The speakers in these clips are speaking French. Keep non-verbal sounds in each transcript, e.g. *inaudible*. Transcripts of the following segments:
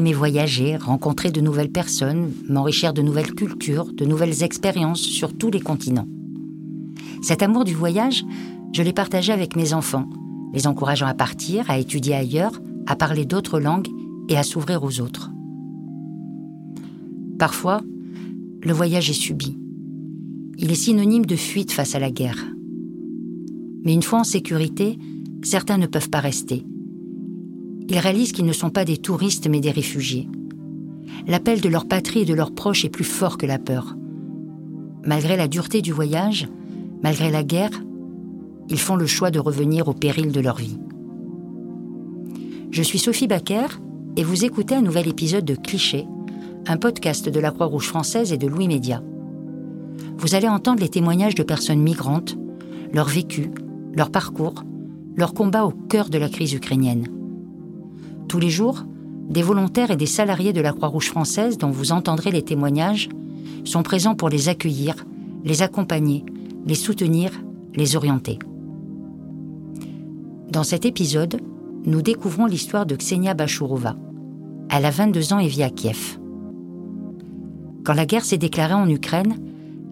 aimé voyager, rencontrer de nouvelles personnes, m'enrichir de nouvelles cultures, de nouvelles expériences sur tous les continents. Cet amour du voyage, je l'ai partagé avec mes enfants, les encourageant à partir, à étudier ailleurs, à parler d'autres langues et à s'ouvrir aux autres. Parfois, le voyage est subi. Il est synonyme de fuite face à la guerre. Mais une fois en sécurité, certains ne peuvent pas rester. Ils réalisent qu'ils ne sont pas des touristes mais des réfugiés. L'appel de leur patrie et de leurs proches est plus fort que la peur. Malgré la dureté du voyage, malgré la guerre, ils font le choix de revenir au péril de leur vie. Je suis Sophie Baker et vous écoutez un nouvel épisode de Cliché, un podcast de la Croix-Rouge française et de Louis Média. Vous allez entendre les témoignages de personnes migrantes, leur vécu, leur parcours, leur combat au cœur de la crise ukrainienne. Tous les jours, des volontaires et des salariés de la Croix-Rouge française dont vous entendrez les témoignages sont présents pour les accueillir, les accompagner, les soutenir, les orienter. Dans cet épisode, nous découvrons l'histoire de Ksenia Bachourova. Elle a 22 ans et vit à Kiev. Quand la guerre s'est déclarée en Ukraine,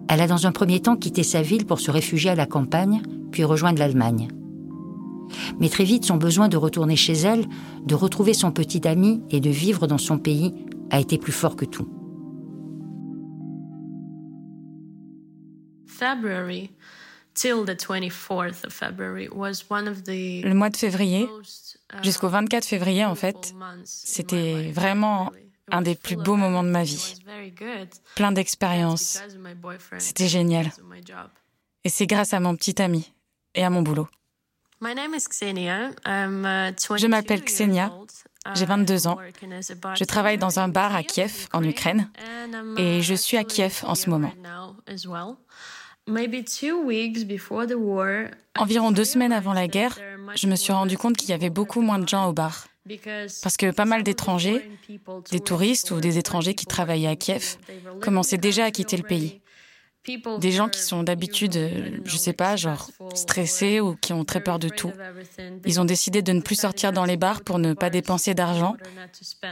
elle a dans un premier temps quitté sa ville pour se réfugier à la campagne, puis rejoindre l'Allemagne. Mais très vite, son besoin de retourner chez elle, de retrouver son petit ami et de vivre dans son pays a été plus fort que tout. February le mois de février, uh, jusqu'au 24 février en fait, c'était vraiment un des plus beaux moments de ma vie. Plein d'expériences. C'était génial. Et c'est grâce à mon petit ami et à mon boulot. Je m'appelle Ksenia. J'ai 22 ans. Je travaille dans un bar à Kiev, en Ukraine, et je suis à Kiev en ce moment. Environ deux semaines avant la guerre, je me suis rendu compte qu'il y avait beaucoup moins de gens au bar. Parce que pas mal d'étrangers, des touristes ou des étrangers qui travaillaient à Kiev, commençaient déjà à quitter le pays. Des gens qui sont d'habitude, je sais pas, genre stressés ou qui ont très peur de tout. Ils ont décidé de ne plus sortir dans les bars pour ne pas dépenser d'argent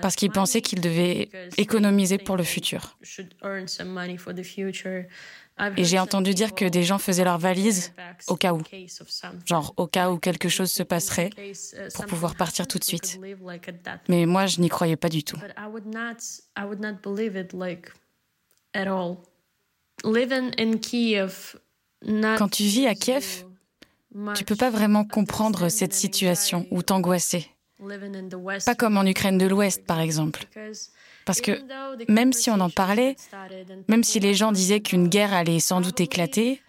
parce qu'ils pensaient qu'ils devaient économiser pour le futur. Et j'ai entendu dire que des gens faisaient leurs valises au cas où. Genre au cas où quelque chose se passerait pour pouvoir partir tout de suite. Mais moi, je n'y croyais pas du tout. Quand tu vis à Kiev, tu peux pas vraiment comprendre cette situation ou t'angoisser. Pas comme en Ukraine de l'Ouest, par exemple. Parce que même si on en parlait, même si les gens disaient qu'une guerre allait sans doute éclater,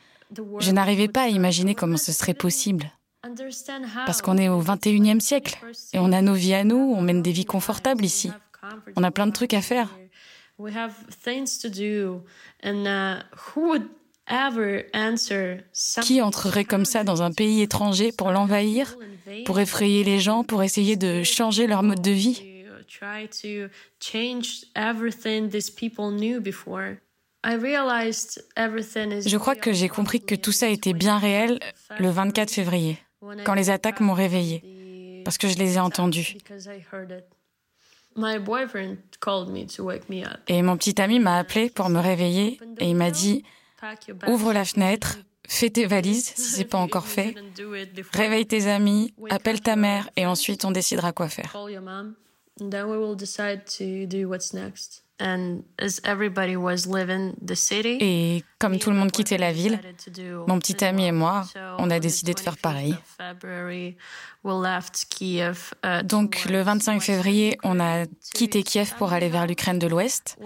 je n'arrivais pas à imaginer comment ce serait possible. Parce qu'on est au 21e siècle et on a nos vies à nous, on mène des vies confortables ici. On a plein de trucs à faire. Qui entrerait comme ça dans un pays étranger pour l'envahir, pour effrayer les gens, pour essayer de changer leur mode de vie? Je crois que j'ai compris que tout ça était bien réel le 24 février, quand les attaques m'ont réveillée, parce que je les ai entendues. Et mon petit ami m'a appelé pour me réveiller et il m'a dit Ouvre la fenêtre, fais tes valises si c'est pas *laughs* encore fait, réveille tes amis, appelle ta mère et ensuite on décidera quoi faire. Et comme tout le monde quittait la ville, mon petit ami et moi, on a décidé de faire pareil. Uh, Donc le 25 février, on a quitté Kiev pour aller vers l'Ukraine de l'Ouest,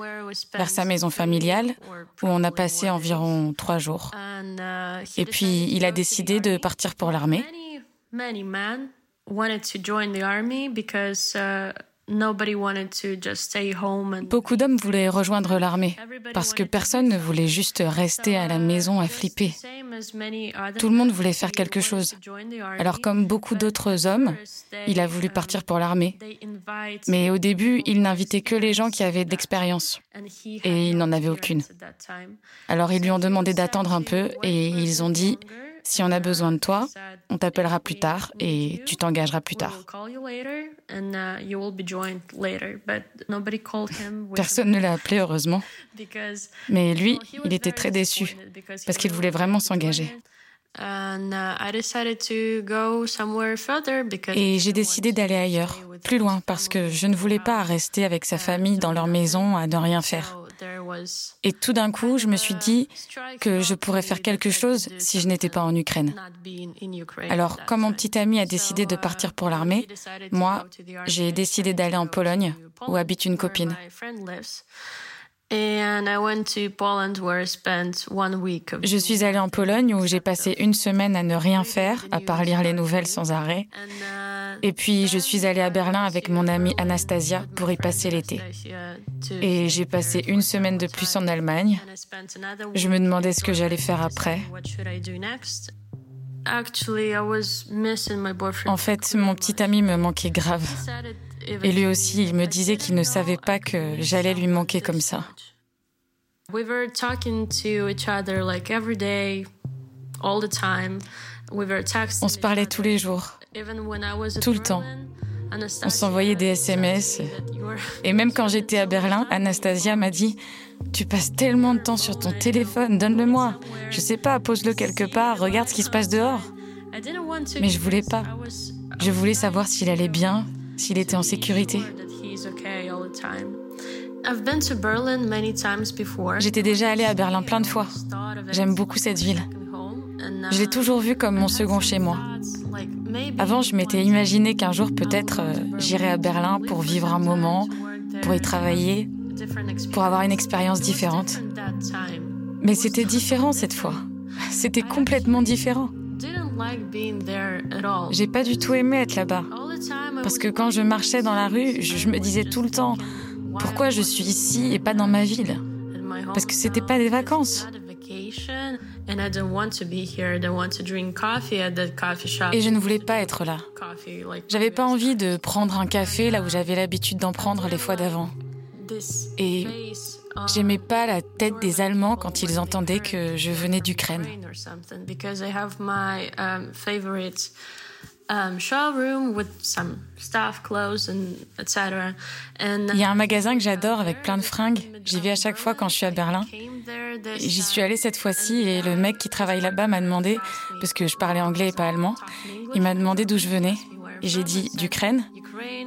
vers sa maison familiale, où on a passé environ trois jours. Uh, et puis il a décidé de partir pour l'armée. Beaucoup d'hommes voulaient rejoindre l'armée parce que personne ne voulait juste rester à la maison à flipper. Tout le monde voulait faire quelque chose. Alors comme beaucoup d'autres hommes, il a voulu partir pour l'armée. Mais au début, il n'invitait que les gens qui avaient de l'expérience. Et il n'en avait aucune. Alors ils lui ont demandé d'attendre un peu et ils ont dit Si on a besoin de toi, on t'appellera plus tard et tu t'engageras plus tard. Personne ne l'a appelé, heureusement. Mais lui, il était très déçu parce qu'il voulait vraiment s'engager. Et j'ai décidé d'aller ailleurs, plus loin, parce que je ne voulais pas rester avec sa famille dans leur maison à ne rien faire. Et tout d'un coup, je me suis dit que je pourrais faire quelque chose si je n'étais pas en Ukraine. Alors, quand mon petit ami a décidé de partir pour l'armée, moi, j'ai décidé d'aller en Pologne, où habite une copine. Je suis allée en Pologne où j'ai passé une semaine à ne rien faire, à part lire les nouvelles sans arrêt. Uh, Et puis je suis allée à Berlin avec mon amie Anastasia pour y passer l'été. Et j'ai passé une semaine de plus en Allemagne. Je me demandais ce que j'allais faire après. En fait, mon petit ami me manquait grave. Et lui aussi, il me disait qu'il ne savait pas que j'allais lui manquer comme ça. On se parlait tous les jours, tout le temps. On s'envoyait des SMS. Et même quand j'étais à Berlin, Anastasia m'a dit Tu passes tellement de temps sur ton téléphone, donne-le-moi. Je sais pas, pose-le quelque part, regarde ce qui se passe dehors. Mais je voulais pas. Je voulais savoir s'il allait bien, s'il était en sécurité. J'étais déjà allée à Berlin plein de fois. J'aime beaucoup cette ville. Je l'ai toujours vue comme mon second chez moi. Avant, je m'étais imaginé qu'un jour, peut-être, euh, j'irais à Berlin pour vivre un moment, pour y travailler, pour avoir une expérience différente. Mais c'était différent cette fois. C'était complètement différent. J'ai pas du tout aimé être là-bas. Parce que quand je marchais dans la rue, je, me disais tout le temps pourquoi je suis ici et pas dans ma ville? Parce que c'était pas des vacances. Et je ne voulais pas être là. J'avais pas envie de prendre un café là où j'avais l'habitude d'en prendre les fois d'avant. Et J'aimais pas la tête des Allemands quand ils entendaient que je venais d'Ukraine. Il y a un magasin que j'adore avec plein de fringues. J'y vais à chaque fois quand je suis à Berlin. J'y suis allée cette fois-ci et le mec qui travaille là-bas m'a demandé, parce que je parlais anglais et pas allemand, il m'a demandé d'où je venais. Et j'ai dit d'Ukraine.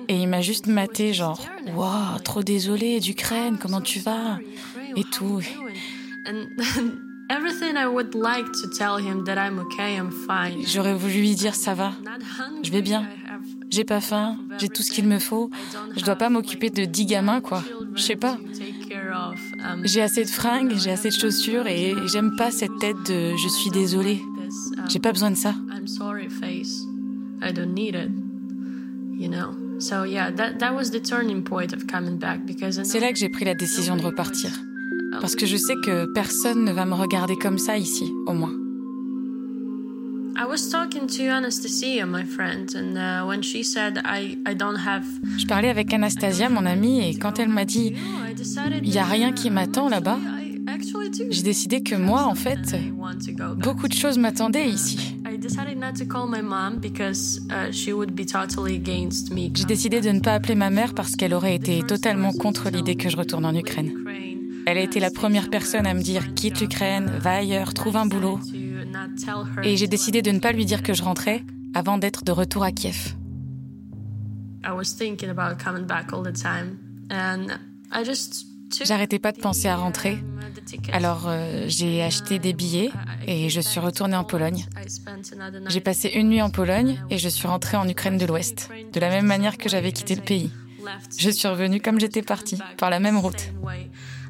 Et il m'a juste maté, genre, Waouh, trop désolé, d'Ukraine, comment tu vas? Et tout. *laughs* J'aurais voulu lui dire ça va, je vais bien, j'ai pas faim, j'ai tout ce qu'il me faut, je dois pas m'occuper de dix gamins quoi, je sais pas. Um, j'ai assez de fringues, j'ai assez de chaussures et j'aime pas cette tête de je suis désolée. Um, j'ai pas besoin de ça. C'est là que j'ai pris la décision de repartir. Parce que je sais que personne ne va me regarder comme ça ici, au moins. Je parlais avec Anastasia, mon amie, et quand elle m'a dit il n'y a rien qui m'attend là-bas, j'ai décidé que moi, en fait, beaucoup de choses m'attendaient ici. J'ai décidé de ne pas appeler ma mère parce qu'elle aurait été totalement contre l'idée que je retourne en Ukraine. Elle a été la première personne à me dire quitte l'Ukraine, va ailleurs, trouve un boulot. Et j'ai décidé de ne pas lui dire que je rentrais avant d'être de retour à Kiev. J'arrêtais pas de penser à rentrer. Alors euh, j'ai acheté des billets et je suis retournée en Pologne. J'ai passé une nuit en Pologne et je suis rentrée en Ukraine de l'Ouest, de la même manière que j'avais quitté le pays. Je suis revenue comme j'étais partie, par la même route.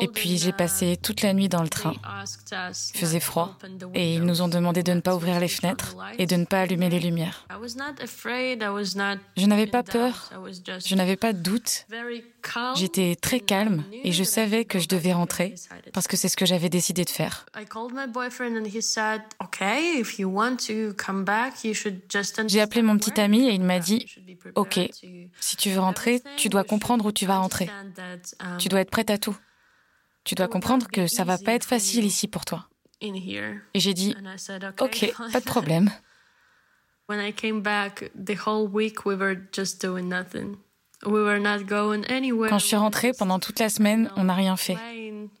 Et puis j'ai passé toute la nuit dans le train. Il faisait froid et ils nous ont demandé de ne pas ouvrir les fenêtres et de ne pas allumer les lumières. Je n'avais pas peur, je n'avais pas de doute. J'étais très calme et je savais que je devais rentrer parce que c'est ce que j'avais décidé de faire. J'ai appelé mon petit ami et il m'a dit, OK, si tu veux rentrer, tu dois comprendre où tu vas rentrer. Tu dois être prête à Tu dois comprendre que ça va pas être facile ici pour toi. Et j'ai dit, OK, pas de problème. Quand je suis rentrée, pendant toute la semaine, on n'a rien fait.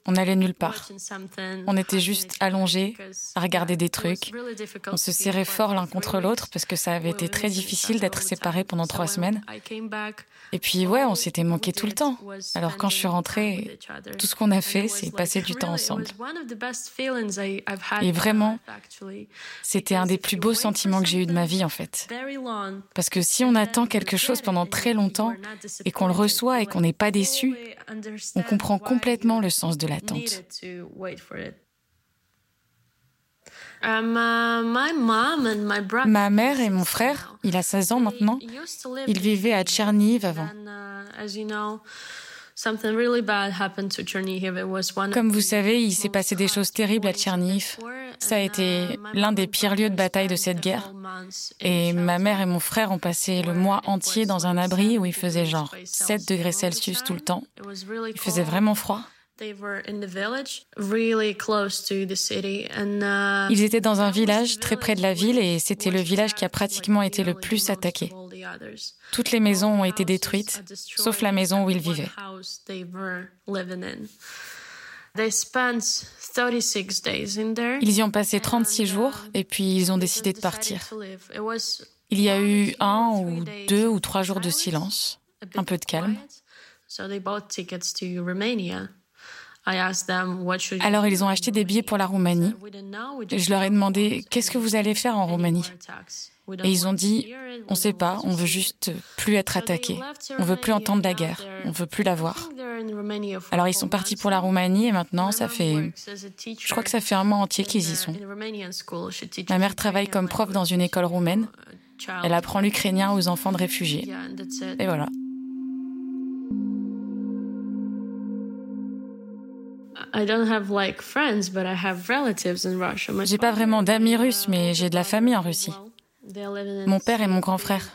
On n'allait nulle part. On était juste allongés à regarder des trucs. On se serrait fort l'un contre l'autre parce que ça avait été très difficile d'être séparés pendant trois semaines. Et puis ouais, on s'était manqué tout le temps. Alors quand je suis rentrée, tout ce qu'on a fait, c'est passer du temps ensemble. Et vraiment, c'était un des plus beaux sentiments que j'ai eu de ma vie en fait. Parce que si on attend quelque chose pendant très longtemps et qu'on le reçoit et qu'on n'est pas déçu, on comprend complètement le sens de l'attente. Um, uh, Ma mère et mon frère, il a 16 ans maintenant, ils vivaient à Tcherniv avant. Uh, Comme vous savez, il s'est passé des choses terribles à Tcherniv. Ça a été uh, l'un des pires lieux de bataille de cette guerre. Et ma mère et mon frère ont passé le mois entier dans un abri où il faisait genre 7 degrés Celsius tout le temps. Il faisait vraiment froid. Uh, Ils étaient dans un village très près de la ville et c'était le village qui a pratiquement été le plus attaqué. Toutes les maisons ont été détruites, sauf la maison où ils vivaient. Ils y ont passé 36 jours uh, et puis ils ont décidé de partir. Il y a eu un ou deux ou trois jours de silence, un peu de calme. Alors ils ont acheté des billets pour la Roumanie. Je leur ai demandé qu'est-ce que vous allez faire en Roumanie? Et ils ont dit on ne sait pas, on veut juste plus être attaqué. On veut plus entendre la guerre, on veut plus la voir. Alors ils sont partis pour la Roumanie et maintenant ça fait je crois que ça fait un mois entier qu'ils y sont. Ma mère travaille comme prof dans une école roumaine. Elle apprend l'ukrainien aux enfants de réfugiés. Et voilà. J'ai pas vraiment d'amis russes, mais j'ai de la famille en Russie. Mon père et mon grand frère.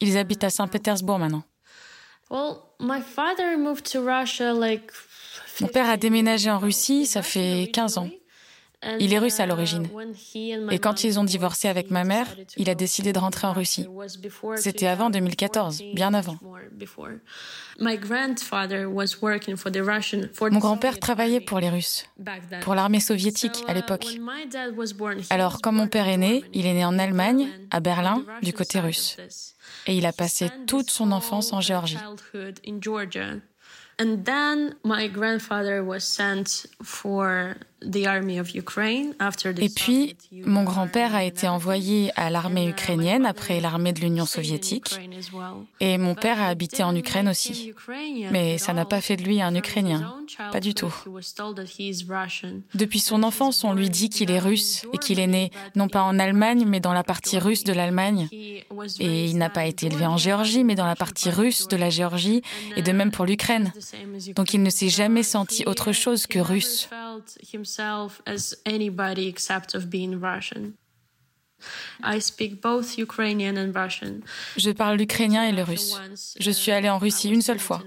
Ils habitent à Saint-Pétersbourg maintenant. Mon père a déménagé en Russie, ça fait 15 ans. Il est russe à l'origine. Et quand ils ont divorcé avec ma mère, il a décidé de rentrer en Russie. C'était avant 2014, bien avant. Mon grand-père travaillait pour les Russes, pour l'armée soviétique à l'époque. Alors, quand mon père est né, il est né en Allemagne, à Berlin, du côté russe. Et il a passé toute son enfance en Géorgie. And then my grandfather was sent for et puis, mon grand-père a été envoyé à l'armée ukrainienne après l'armée de l'Union soviétique. Et mon père a habité en Ukraine aussi. Mais ça n'a pas fait de lui un Ukrainien. Pas du tout. Depuis son enfance, on lui dit qu'il est russe et qu'il est né non pas en Allemagne, mais dans la partie russe de l'Allemagne. Et il n'a pas été élevé en Géorgie, mais dans la partie russe de la Géorgie, et de même pour l'Ukraine. Donc il ne s'est jamais senti autre chose que russe himself as anybody except of being Russian. I speak both Ukrainian and Russian. Je parle l'ukrainien et le russe. Je suis allée en Russie une seule fois.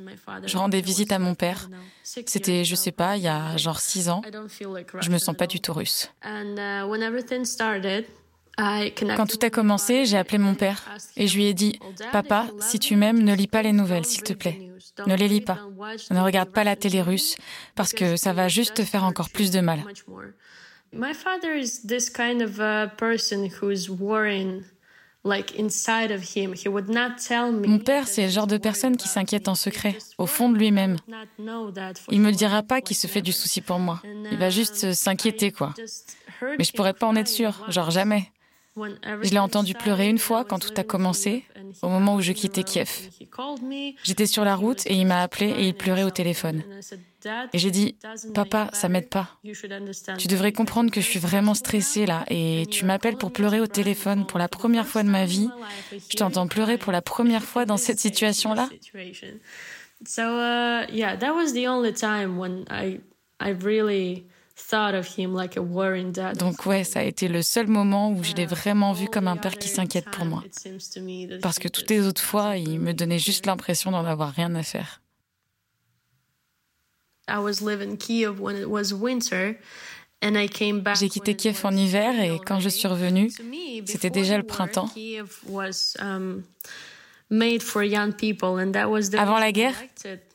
Je rendais visite à mon père. C'était, je sais pas, il y a genre six ans. Je me sens pas du tout russe. Uh, Quand tout a commencé, j'ai appelé mon père et je lui ai dit Papa, si tu m'aimes, ne lis pas les nouvelles, s'il te plaît. Ne les lis pas. Ne regarde pas la télé russe parce que ça va juste te faire encore plus de mal. Mon père, c'est le genre de personne qui s'inquiète en secret, au fond de lui-même. Il me dira pas qu'il se fait du souci pour moi. Il va juste s'inquiéter, quoi. Mais je pourrais pas en être sûre, genre jamais. Je l'ai entendu pleurer une fois quand tout a commencé, au moment où je quittais Kiev. J'étais sur la route et il m'a appelé et il pleurait au téléphone. Et j'ai dit, papa, ça m'aide pas. Tu devrais comprendre que je suis vraiment stressée là et tu m'appelles pour pleurer au téléphone pour la première fois de ma vie. Je t'entends pleurer pour la première fois dans cette situation-là. So uh, yeah, that was the only time when I I really donc ouais, ça a été le seul moment où je l'ai vraiment vu comme un père qui s'inquiète pour moi. Parce que toutes les autres fois, il me donnait juste l'impression d'en avoir rien à faire. J'ai quitté Kiev en hiver et quand je suis revenue, c'était déjà le printemps. Avant la guerre,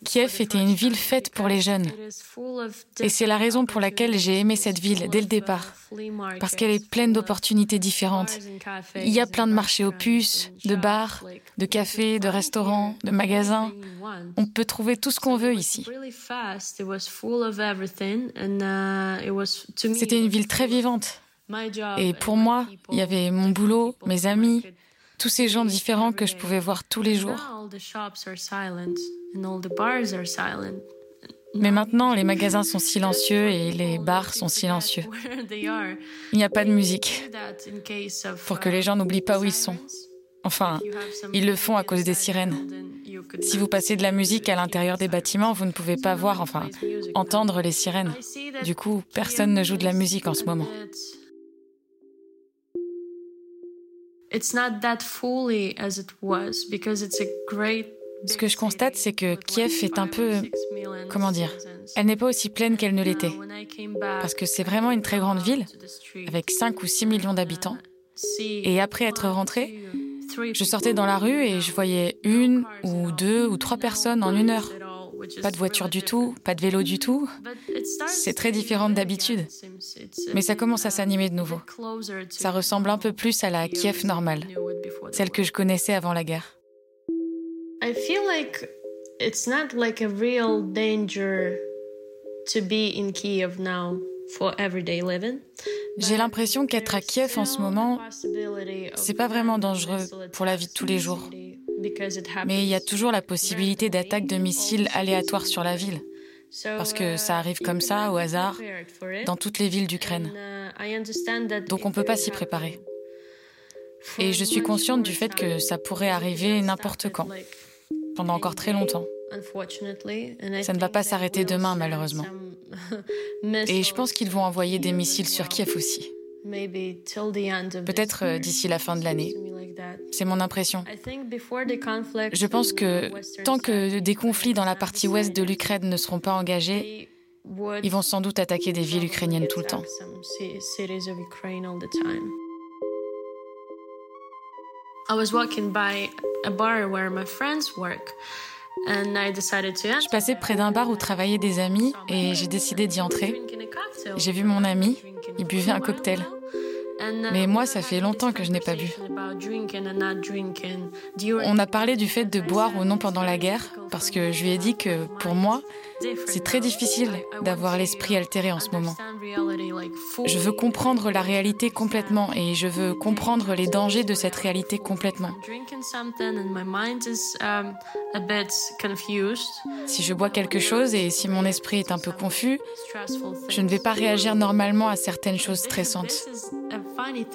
Kiev était une ville faite pour les jeunes. Et c'est la raison pour laquelle j'ai aimé cette ville dès le départ, parce qu'elle est pleine d'opportunités différentes. Il y a plein de marchés aux puces, de bars, de cafés, de restaurants, de magasins. On peut trouver tout ce qu'on veut ici. C'était une ville très vivante. Et pour moi, il y avait mon boulot, mes amis, tous ces gens différents que je pouvais voir tous les jours. Mais maintenant, les magasins sont silencieux et les bars sont silencieux. Il n'y a pas de musique pour que les gens n'oublient pas où ils sont. Enfin, ils le font à cause des sirènes. Si vous passez de la musique à l'intérieur des bâtiments, vous ne pouvez pas voir, enfin, entendre les sirènes. Du coup, personne ne joue de la musique en ce moment. Ce que je constate, c'est que Kiev est un peu, comment dire, elle n'est pas aussi pleine qu'elle ne l'était. Parce que c'est vraiment une très grande ville, avec 5 ou 6 millions d'habitants. Et après être rentrée, je sortais dans la rue et je voyais une ou deux ou trois personnes en une heure. Pas de voiture du tout, pas de vélo du tout. C'est très différent d'habitude. Mais ça commence à s'animer de nouveau. Ça ressemble un peu plus à la Kiev normale, celle que je connaissais avant la guerre. J'ai l'impression qu'être à Kiev en ce moment, c'est pas vraiment dangereux pour la vie de tous les jours. Mais il y a toujours la possibilité d'attaques de missiles aléatoires sur la ville. Parce que ça arrive comme ça, au hasard, dans toutes les villes d'Ukraine. Donc on ne peut pas s'y préparer. Et je suis consciente du fait que ça pourrait arriver n'importe quand, pendant encore très longtemps. Ça ne va pas s'arrêter demain, malheureusement. *laughs* Et je pense qu'ils vont envoyer des missiles sur Kiev aussi. Peut-être euh, d'ici la fin de l'année. C'est mon impression. Je pense que tant que des conflits dans la partie ouest de l'Ukraine ne seront pas engagés, ils vont sans doute attaquer des villes ukrainiennes tout le temps. Je passais près d'un bar où travaillaient des amis et j'ai décidé d'y entrer. J'ai vu mon ami, il buvait un cocktail. Mais moi, ça fait longtemps que je n'ai pas bu. On a parlé du fait de boire ou non pendant la guerre, parce que je lui ai dit que pour moi, c'est très difficile d'avoir l'esprit altéré en ce moment. Je veux comprendre la réalité complètement et je veux comprendre les dangers de cette réalité complètement. Si je bois quelque chose et si mon esprit est un peu confus, je ne vais pas réagir normalement à certaines choses stressantes.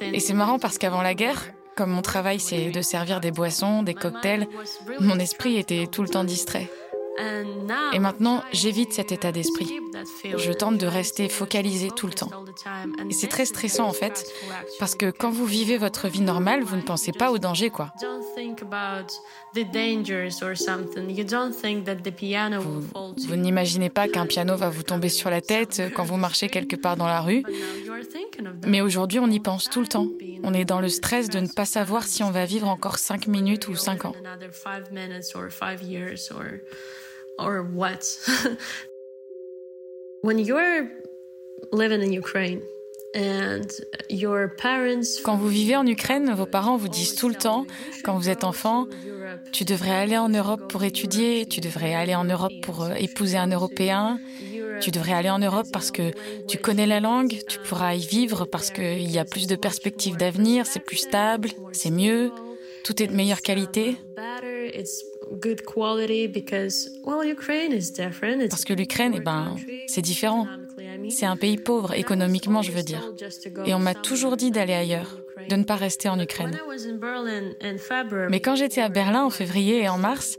Et c'est marrant parce qu'avant la guerre, comme mon travail c'est de servir des boissons, des cocktails, mon esprit était tout le temps distrait. Et maintenant, j'évite cet état d'esprit. Je tente de rester focalisé tout le temps. Et c'est très stressant en fait, parce que quand vous vivez votre vie normale, vous ne pensez pas au danger, quoi. Vous, vous n'imaginez pas qu'un piano va vous tomber sur la tête quand vous marchez quelque part dans la rue. Mais aujourd'hui, on y pense tout le temps. On est dans le stress de ne pas savoir si on va vivre encore 5 minutes ou 5 ans. Quand vous vivez en Ukraine, vos parents vous disent tout le temps, quand vous êtes enfant, tu devrais aller en Europe pour étudier, tu devrais aller en Europe pour euh, épouser un Européen, Tu devrais aller en Europe parce que tu connais la langue, tu pourras y vivre parce qu'il y a plus de perspectives d'avenir, c'est plus stable, c'est mieux, tout est de meilleure qualité. Parce que l'Ukraine, eh ben, c'est différent. C'est un pays pauvre, économiquement, je veux dire. Et on m'a toujours dit d'aller ailleurs, de ne pas rester en Ukraine. Mais quand j'étais à Berlin en février et en mars,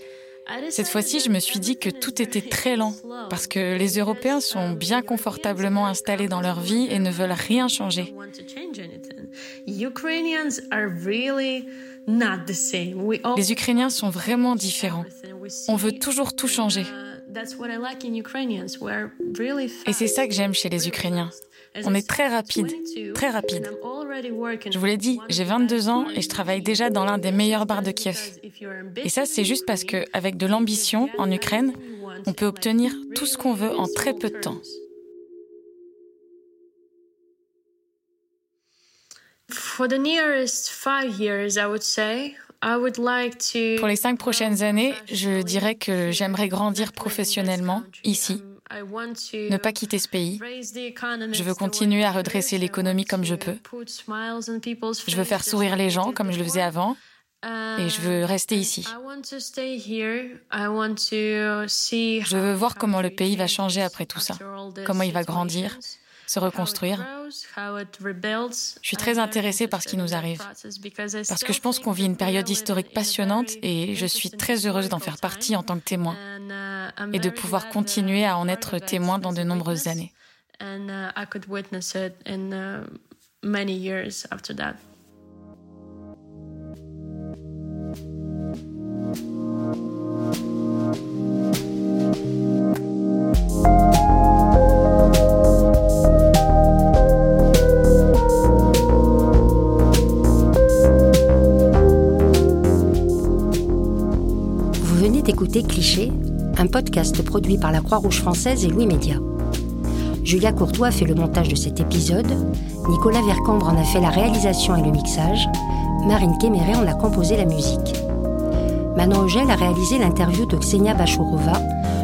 cette fois-ci, je me suis dit que tout était très lent, parce que les Européens sont bien confortablement installés dans leur vie et ne veulent rien changer. Les Ukrainiens sont vraiment différents. On veut toujours tout changer. Et c'est ça que j'aime chez les Ukrainiens. On est très rapide, très rapide. Je vous l'ai dit, j'ai 22 ans et je travaille déjà dans l'un des meilleurs bars de Kiev. Et ça, c'est juste parce qu'avec de l'ambition en Ukraine, on peut obtenir tout ce qu'on veut en très peu de temps. Pour les cinq prochaines années, je dirais que j'aimerais grandir professionnellement ici, ne pas quitter ce pays. Je veux continuer à redresser l'économie comme je peux. Je veux faire sourire les gens comme je le faisais avant. Et je veux rester ici. Je veux voir comment le pays va changer après tout ça, comment il va grandir, se reconstruire. Je suis très intéressée par ce qui nous arrive, parce que je pense qu'on vit une période historique passionnante et je suis très heureuse d'en faire partie en tant que témoin et de pouvoir continuer à en être témoin dans de nombreuses années. Un podcast produit par la Croix-Rouge française et Louis Média. Julia Courtois fait le montage de cet épisode, Nicolas Vercambre en a fait la réalisation et le mixage, Marine Kéméré en a composé la musique. Manon Ogel a réalisé l'interview de Xenia Bachorova,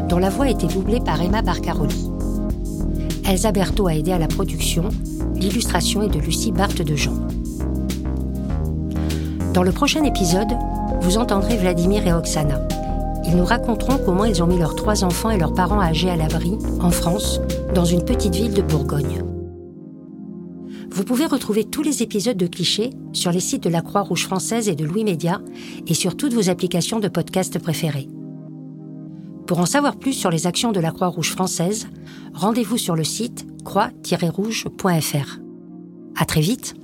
dont la voix a été doublée par Emma Barcaroli. Elsa Berthaud a aidé à la production, l'illustration est de Lucie Barthe de Jean. Dans le prochain épisode, vous entendrez Vladimir et Oksana. Ils nous raconteront comment ils ont mis leurs trois enfants et leurs parents âgés à l'abri, en France, dans une petite ville de Bourgogne. Vous pouvez retrouver tous les épisodes de Clichés sur les sites de la Croix-Rouge française et de Louis Média et sur toutes vos applications de podcast préférées. Pour en savoir plus sur les actions de la Croix-Rouge française, rendez-vous sur le site croix-rouge.fr. À très vite!